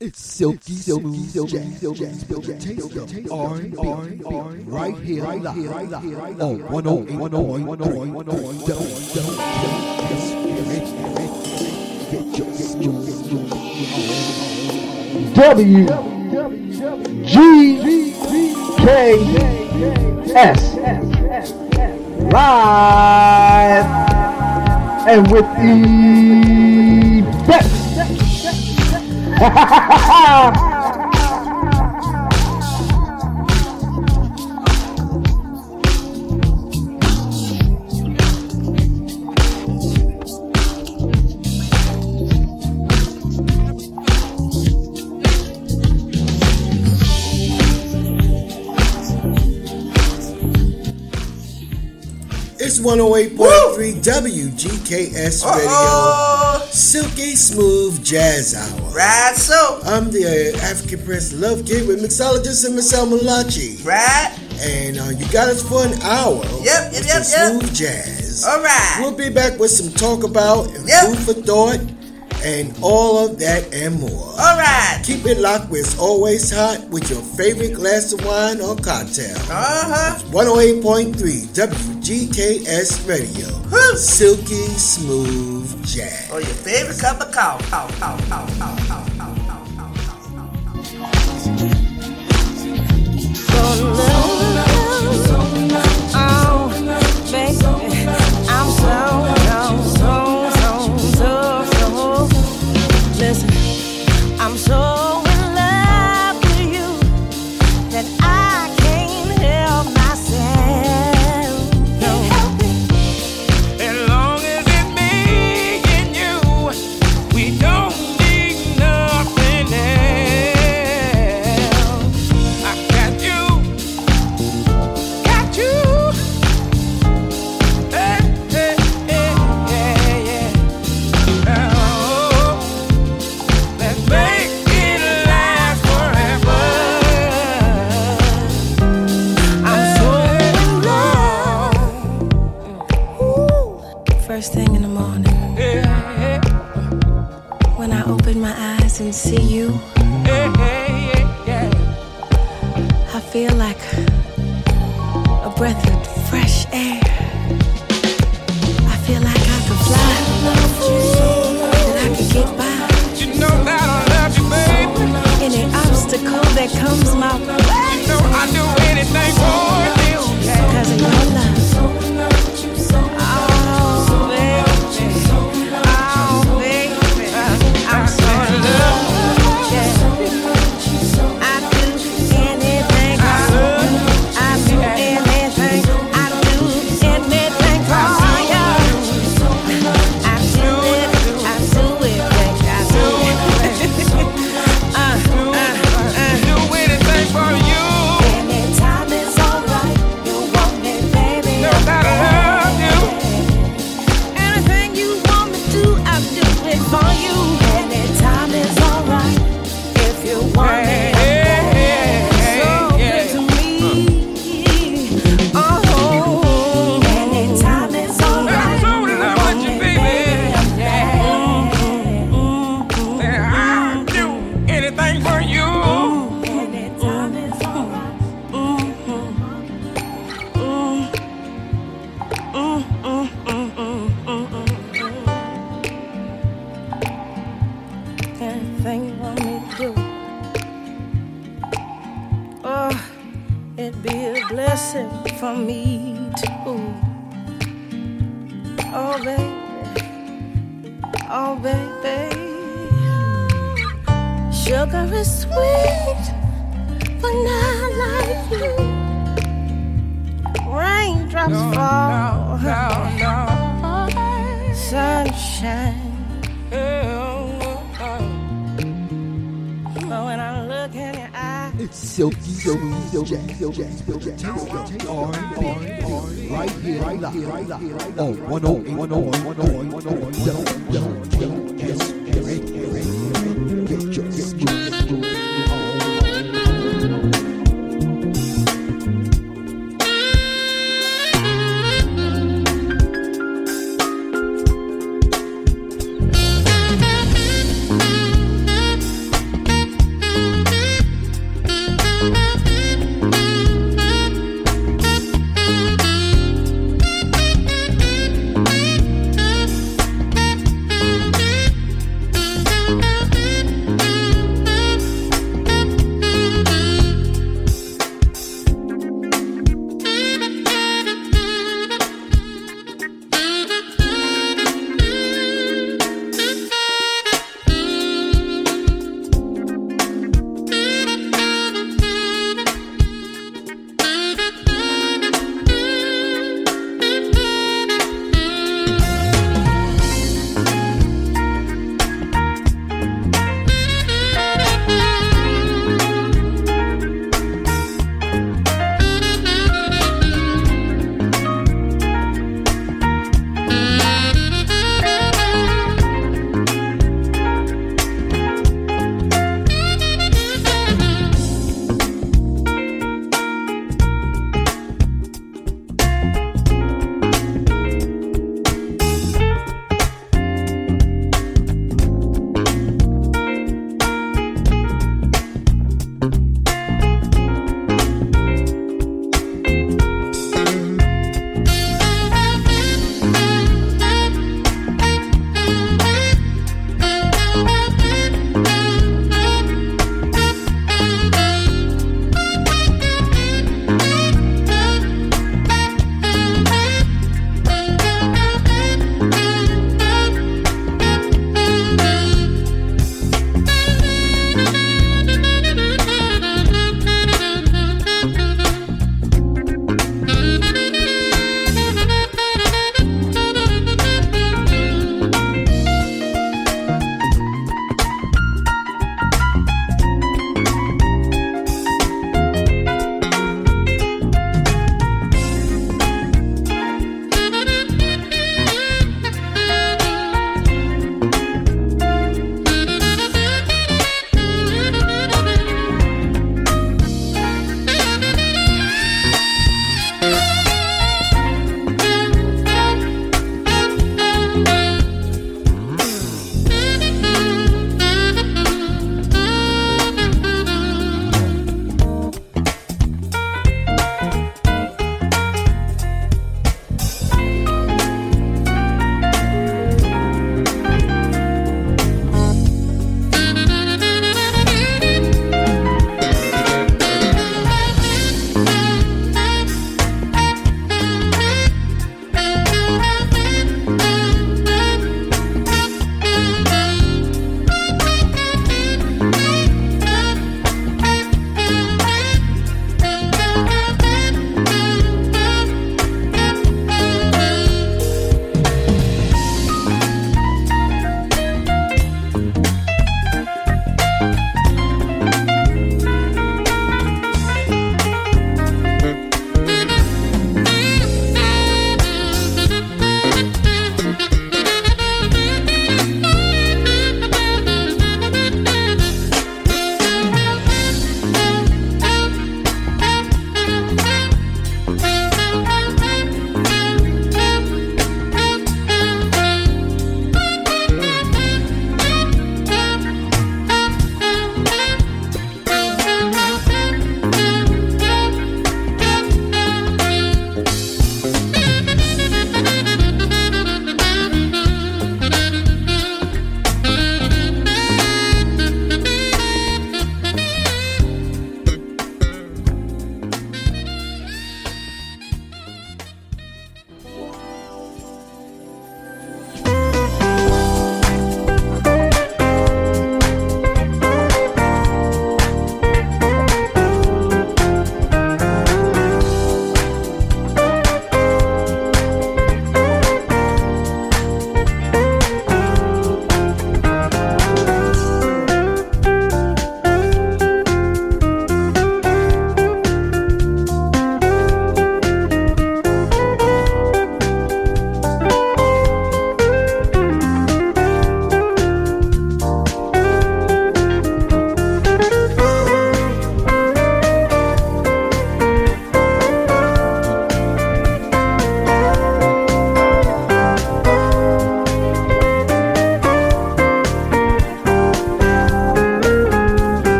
It's silky, silky, silky, silky, silky, taste of R&B, right here, right here, right here, on 101.1 WGKS live and with the best it's 108.3 WGKS Radio. Uh-oh. Silky Smooth Jazz Hour. Right, so. I'm the uh, African Press Love Kid with mixologist and Michelle Malachi. Right. And uh, you got us for an hour. Yep, yep, yep. Smooth yep. jazz. All right. We'll be back with some talk about and yep. food for thought and all of that and more. All right. Keep it locked with it's always hot with your favorite glass of wine or cocktail. Uh huh. 108.3 WGKS Radio. Huh. Silky smooth jazz. Or your favorite cup of coffee. So I'm so. Oh.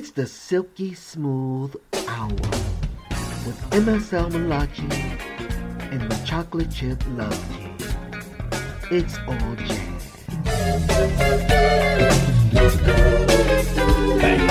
It's the silky smooth hour with MSL Malachi and the chocolate chip love tea. It's all jazz. Too high,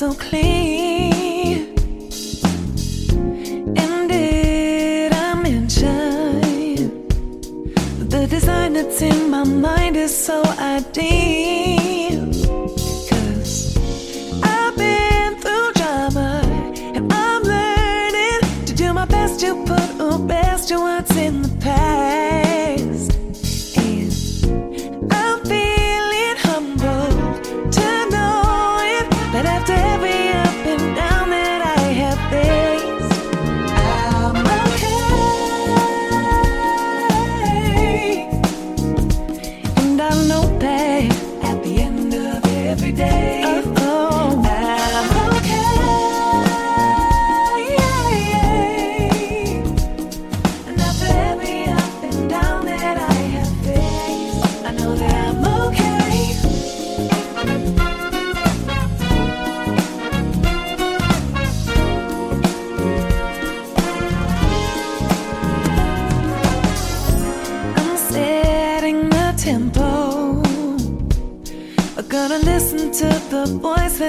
so clean. And did I mention the design that's in my mind is so ideal? Cause I've been through drama and I'm learning to do my best to put the best to what's in the past.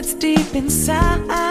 that's deep inside.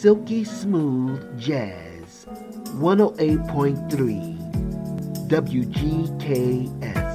Silky Smooth Jazz 108.3 WGKS.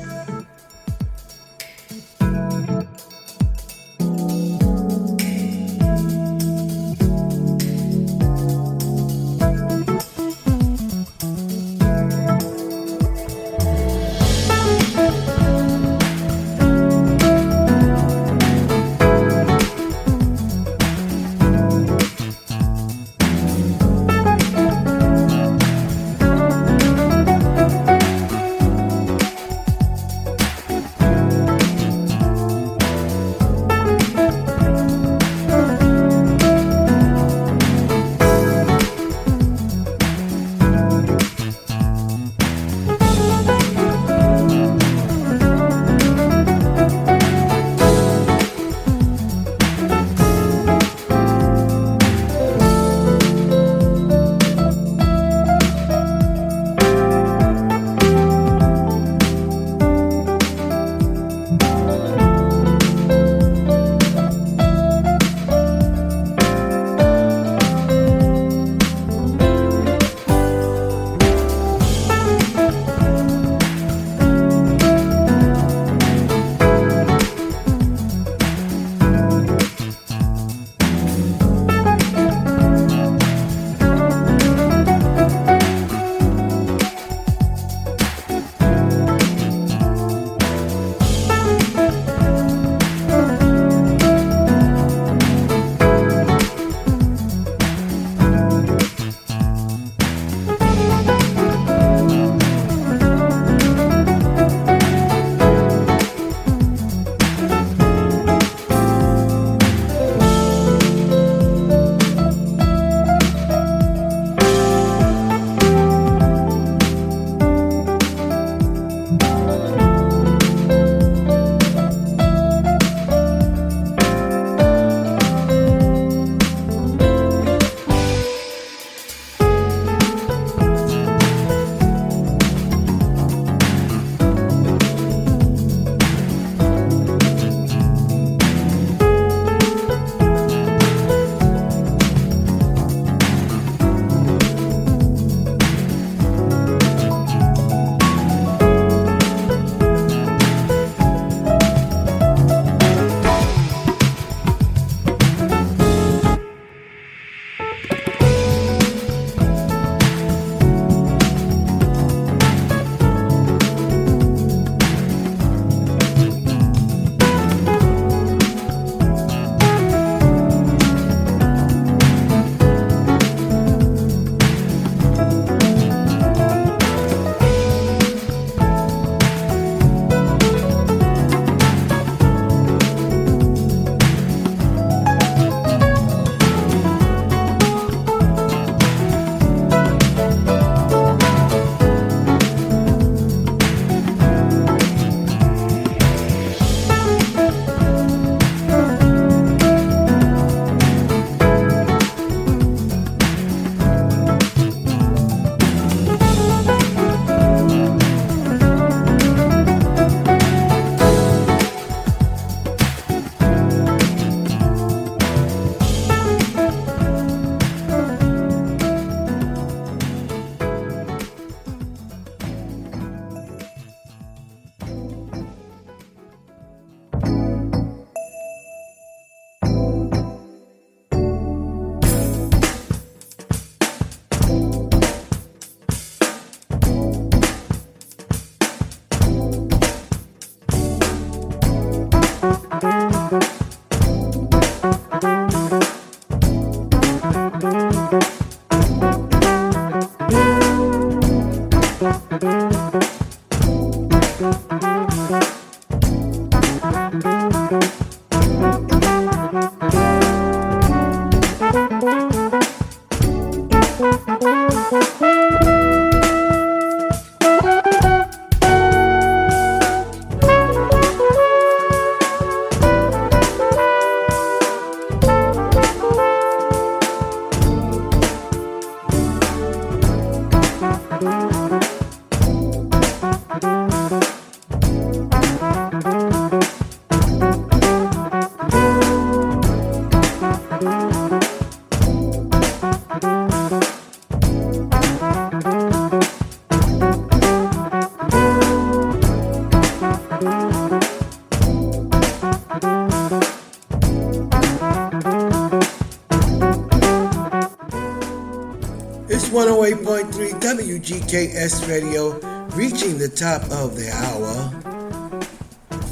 WGKS Radio, reaching the top of the hour.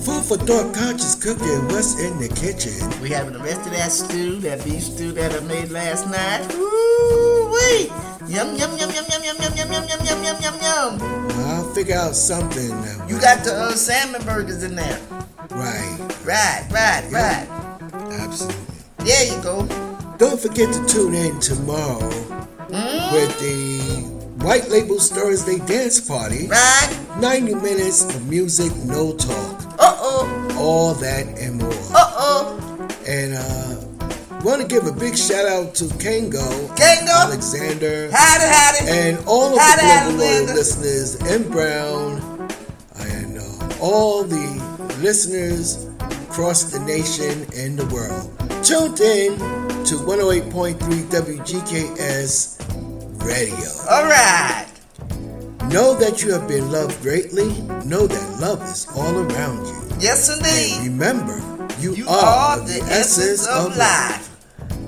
Food for thought, conscious cooking. What's in the kitchen? We having the rest of that stew, that beef stew that I made last night. Ooh wee! Yum yum yum yum yum yum yum yum yum yum yum yum yum yum. I'll figure out something. uh, You got the uh, salmon burgers in there. right. Right, right, right. Absolutely. There you go. Don't forget to tune in tomorrow with the White Label Thursday Dance Party. Right. 90 minutes of music, no talk. Uh oh. All that and more. Uh oh. And uh want to give a big shout out to Kango, Kango. Alexander, Howdy, howdy. and all of Howdy, the global loyal listeners, M. Brown, and uh, all the listeners across the nation and the world. Tuned in to 108.3 WGKS Radio. All right. Know that you have been loved greatly. Know that love is all around you. Yes, And indeed. remember, you, You are, are the essence of life.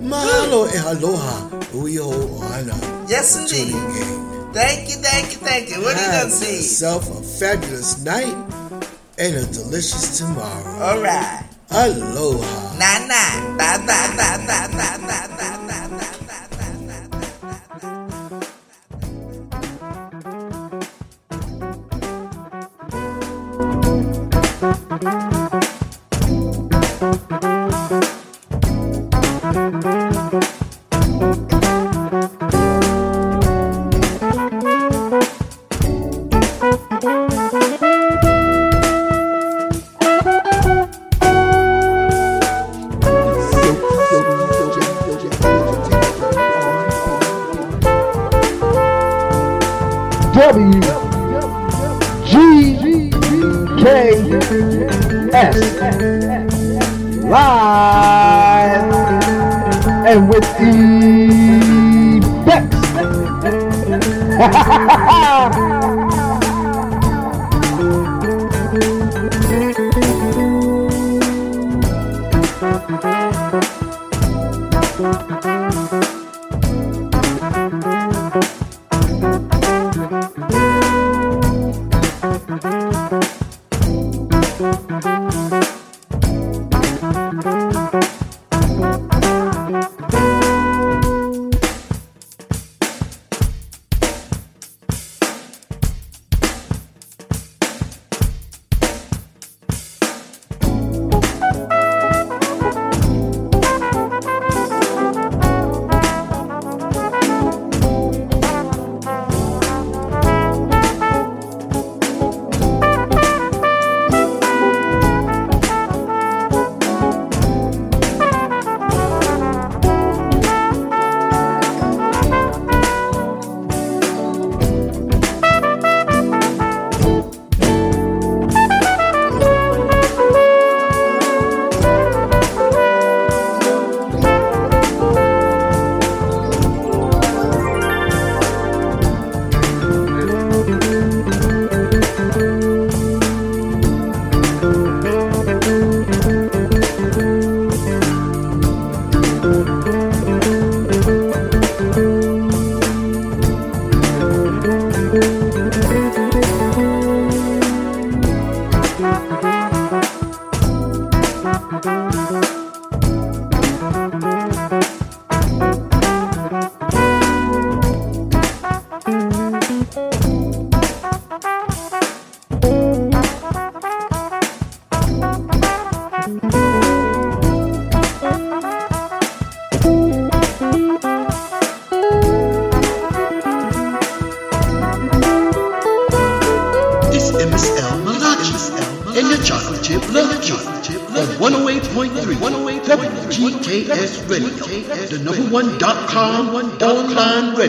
Mahalo e aloha uyo ana. Yes, indeed. in. Thank you, thank you, thank you. What are you gonna see? yourself a fabulous night and a delicious tomorrow. All right. Aloha. Nah, nah. Da, da, da, da, da, da, da, da,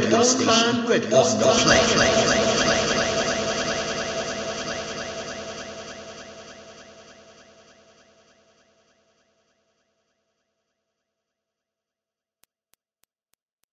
radio station. One the play.